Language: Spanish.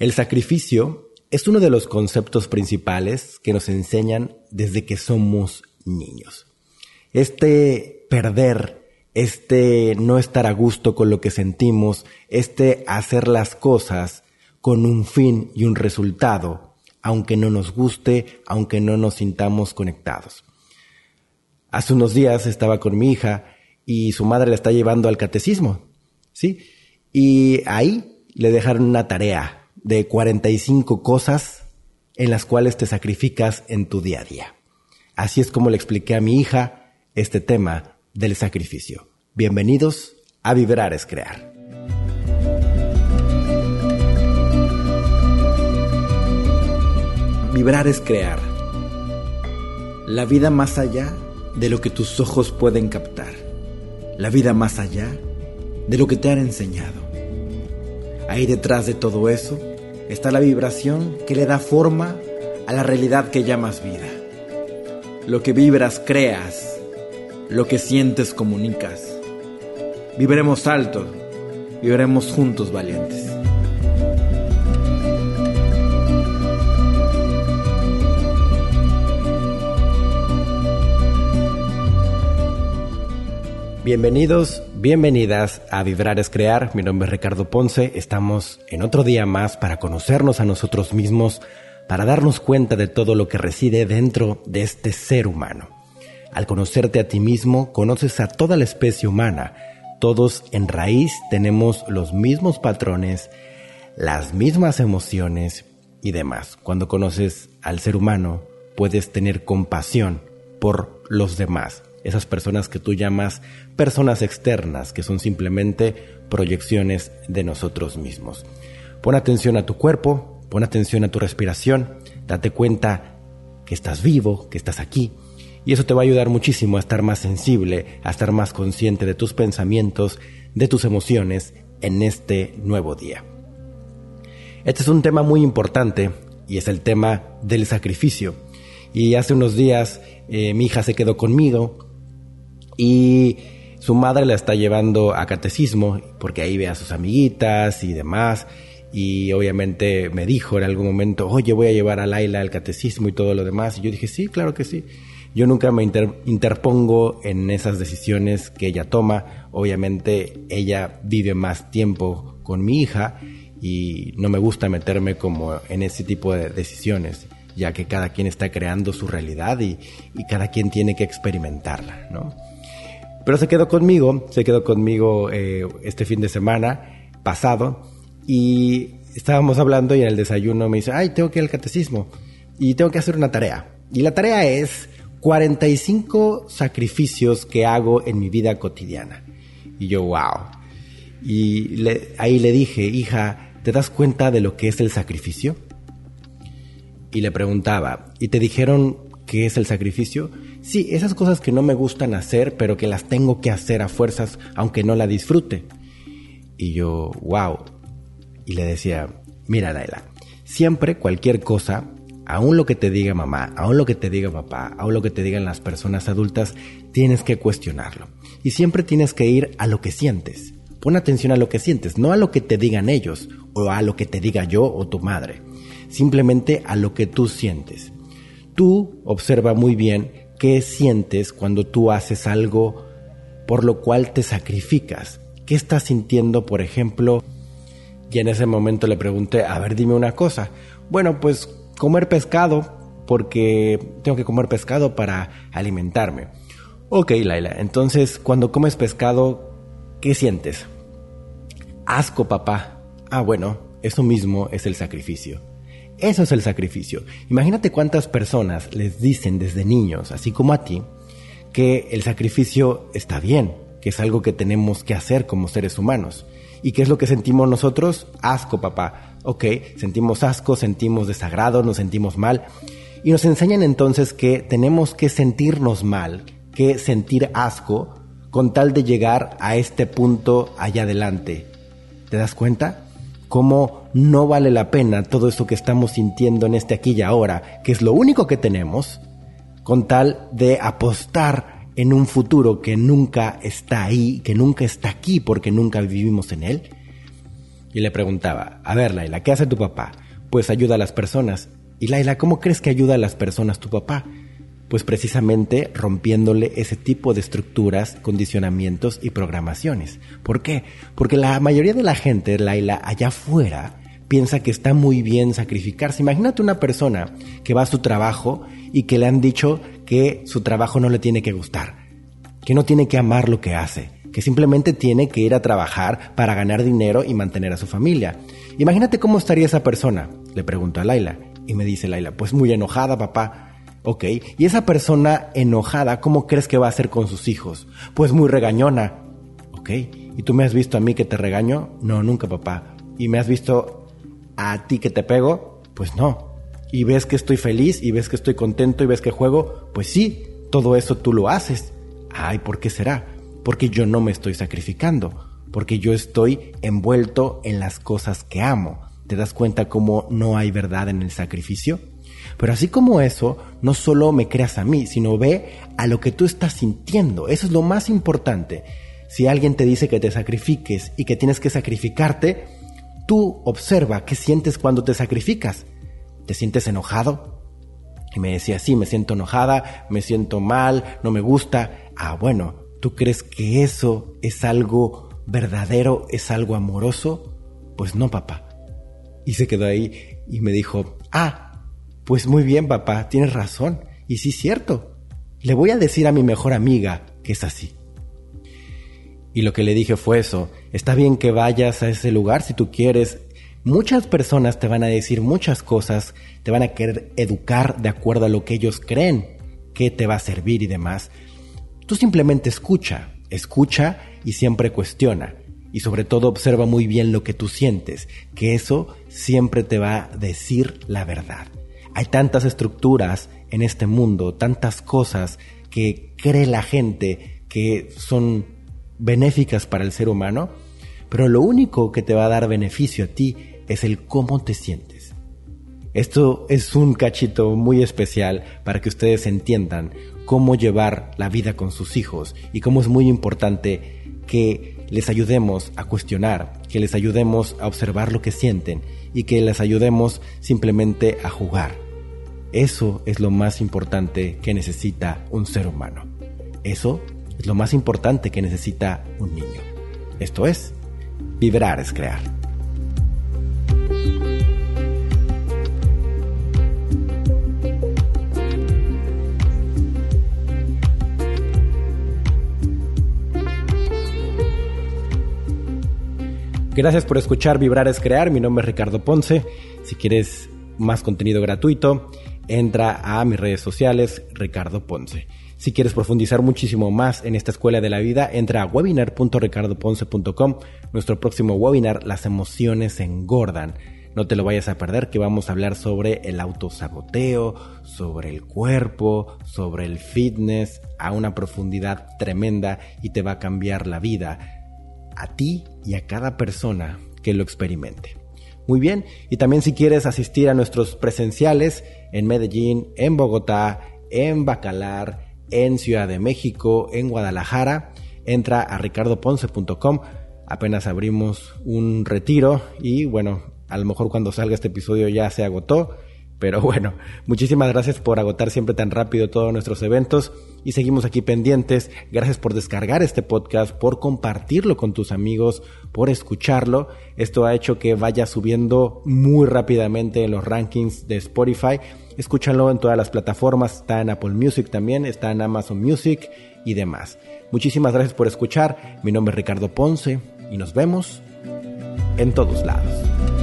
El sacrificio es uno de los conceptos principales que nos enseñan desde que somos niños. Este perder, este no estar a gusto con lo que sentimos, este hacer las cosas con un fin y un resultado, aunque no nos guste, aunque no nos sintamos conectados. Hace unos días estaba con mi hija y su madre la está llevando al catecismo, ¿sí? Y ahí le dejaron una tarea de 45 cosas en las cuales te sacrificas en tu día a día. Así es como le expliqué a mi hija este tema del sacrificio. Bienvenidos a Vibrar es Crear. Vibrar es crear. La vida más allá de lo que tus ojos pueden captar. La vida más allá de lo que te han enseñado. Ahí detrás de todo eso está la vibración que le da forma a la realidad que llamas vida. Lo que vibras creas, lo que sientes comunicas. Viviremos alto, viviremos juntos valientes. Bienvenidos, bienvenidas a Vibrar es Crear. Mi nombre es Ricardo Ponce. Estamos en otro día más para conocernos a nosotros mismos, para darnos cuenta de todo lo que reside dentro de este ser humano. Al conocerte a ti mismo, conoces a toda la especie humana. Todos en raíz tenemos los mismos patrones, las mismas emociones y demás. Cuando conoces al ser humano, puedes tener compasión por los demás esas personas que tú llamas personas externas, que son simplemente proyecciones de nosotros mismos. Pon atención a tu cuerpo, pon atención a tu respiración, date cuenta que estás vivo, que estás aquí, y eso te va a ayudar muchísimo a estar más sensible, a estar más consciente de tus pensamientos, de tus emociones en este nuevo día. Este es un tema muy importante y es el tema del sacrificio. Y hace unos días eh, mi hija se quedó conmigo y su madre la está llevando a catecismo porque ahí ve a sus amiguitas y demás. Y obviamente me dijo en algún momento, oye, voy a llevar a Laila al catecismo y todo lo demás. Y yo dije, sí, claro que sí. Yo nunca me interpongo en esas decisiones que ella toma. Obviamente ella vive más tiempo con mi hija y no me gusta meterme como en ese tipo de decisiones, ya que cada quien está creando su realidad y, y cada quien tiene que experimentarla, ¿no? Pero se quedó conmigo, se quedó conmigo eh, este fin de semana pasado y estábamos hablando y en el desayuno me dice, ay, tengo que ir al catecismo y tengo que hacer una tarea. Y la tarea es 45 sacrificios que hago en mi vida cotidiana. Y yo, wow. Y ahí le dije, hija, ¿te das cuenta de lo que es el sacrificio? Y le preguntaba, ¿y te dijeron qué es el sacrificio? Sí, esas cosas que no me gustan hacer, pero que las tengo que hacer a fuerzas, aunque no la disfrute. Y yo, wow. Y le decía, mira, Laila, siempre cualquier cosa, aún lo que te diga mamá, aún lo que te diga papá, aún lo que te digan las personas adultas, tienes que cuestionarlo. Y siempre tienes que ir a lo que sientes. Pon atención a lo que sientes, no a lo que te digan ellos, o a lo que te diga yo o tu madre. Simplemente a lo que tú sientes. Tú observa muy bien ¿Qué sientes cuando tú haces algo por lo cual te sacrificas? ¿Qué estás sintiendo, por ejemplo? Y en ese momento le pregunté, a ver, dime una cosa. Bueno, pues comer pescado, porque tengo que comer pescado para alimentarme. Ok, Laila, entonces cuando comes pescado, ¿qué sientes? Asco, papá. Ah, bueno, eso mismo es el sacrificio. Eso es el sacrificio. Imagínate cuántas personas les dicen desde niños, así como a ti, que el sacrificio está bien, que es algo que tenemos que hacer como seres humanos. ¿Y qué es lo que sentimos nosotros? Asco, papá. Ok, sentimos asco, sentimos desagrado, nos sentimos mal. Y nos enseñan entonces que tenemos que sentirnos mal, que sentir asco, con tal de llegar a este punto allá adelante. ¿Te das cuenta? Cómo no vale la pena todo esto que estamos sintiendo en este aquí y ahora, que es lo único que tenemos, con tal de apostar en un futuro que nunca está ahí, que nunca está aquí porque nunca vivimos en él. y le preguntaba, a ver Laila, ¿qué hace tu papá? Pues ayuda a las personas. Y Laila, ¿cómo crees que ayuda a las personas tu papá? Pues precisamente rompiéndole ese tipo de estructuras, condicionamientos y programaciones. ¿Por qué? Porque la mayoría de la gente, Laila, allá afuera, piensa que está muy bien sacrificarse. Imagínate una persona que va a su trabajo y que le han dicho que su trabajo no le tiene que gustar, que no tiene que amar lo que hace, que simplemente tiene que ir a trabajar para ganar dinero y mantener a su familia. Imagínate cómo estaría esa persona, le pregunto a Laila. Y me dice Laila, pues muy enojada, papá. Ok, y esa persona enojada, ¿cómo crees que va a ser con sus hijos? Pues muy regañona. Ok, ¿y tú me has visto a mí que te regaño? No, nunca, papá. ¿Y me has visto a ti que te pego? Pues no. ¿Y ves que estoy feliz? ¿Y ves que estoy contento? ¿Y ves que juego? Pues sí, todo eso tú lo haces. Ay, ¿por qué será? Porque yo no me estoy sacrificando, porque yo estoy envuelto en las cosas que amo. ¿Te das cuenta cómo no hay verdad en el sacrificio? Pero así como eso, no solo me creas a mí, sino ve a lo que tú estás sintiendo. Eso es lo más importante. Si alguien te dice que te sacrifiques y que tienes que sacrificarte, tú observa qué sientes cuando te sacrificas. ¿Te sientes enojado? Y me decía, sí, me siento enojada, me siento mal, no me gusta. Ah, bueno, ¿tú crees que eso es algo verdadero, es algo amoroso? Pues no, papá. Y se quedó ahí y me dijo, ah, pues muy bien, papá, tienes razón. Y sí, cierto. Le voy a decir a mi mejor amiga que es así. Y lo que le dije fue eso, está bien que vayas a ese lugar si tú quieres. Muchas personas te van a decir muchas cosas, te van a querer educar de acuerdo a lo que ellos creen que te va a servir y demás. Tú simplemente escucha, escucha y siempre cuestiona. Y sobre todo observa muy bien lo que tú sientes, que eso siempre te va a decir la verdad. Hay tantas estructuras en este mundo, tantas cosas que cree la gente que son benéficas para el ser humano, pero lo único que te va a dar beneficio a ti es el cómo te sientes. Esto es un cachito muy especial para que ustedes entiendan cómo llevar la vida con sus hijos y cómo es muy importante que les ayudemos a cuestionar, que les ayudemos a observar lo que sienten y que les ayudemos simplemente a jugar. Eso es lo más importante que necesita un ser humano. Eso es lo más importante que necesita un niño. Esto es, vibrar es crear. Gracias por escuchar Vibrar es Crear. Mi nombre es Ricardo Ponce. Si quieres más contenido gratuito, entra a mis redes sociales, Ricardo Ponce. Si quieres profundizar muchísimo más en esta escuela de la vida, entra a webinar.ricardoponce.com. Nuestro próximo webinar, Las emociones engordan. No te lo vayas a perder, que vamos a hablar sobre el autosaboteo, sobre el cuerpo, sobre el fitness, a una profundidad tremenda y te va a cambiar la vida a ti y a cada persona que lo experimente. Muy bien, y también si quieres asistir a nuestros presenciales en Medellín, en Bogotá, en Bacalar, en Ciudad de México, en Guadalajara, entra a ricardoponce.com. Apenas abrimos un retiro y bueno, a lo mejor cuando salga este episodio ya se agotó pero bueno, muchísimas gracias por agotar siempre tan rápido todos nuestros eventos y seguimos aquí pendientes. Gracias por descargar este podcast, por compartirlo con tus amigos, por escucharlo. Esto ha hecho que vaya subiendo muy rápidamente en los rankings de Spotify. Escúchalo en todas las plataformas, está en Apple Music también, está en Amazon Music y demás. Muchísimas gracias por escuchar. Mi nombre es Ricardo Ponce y nos vemos en todos lados.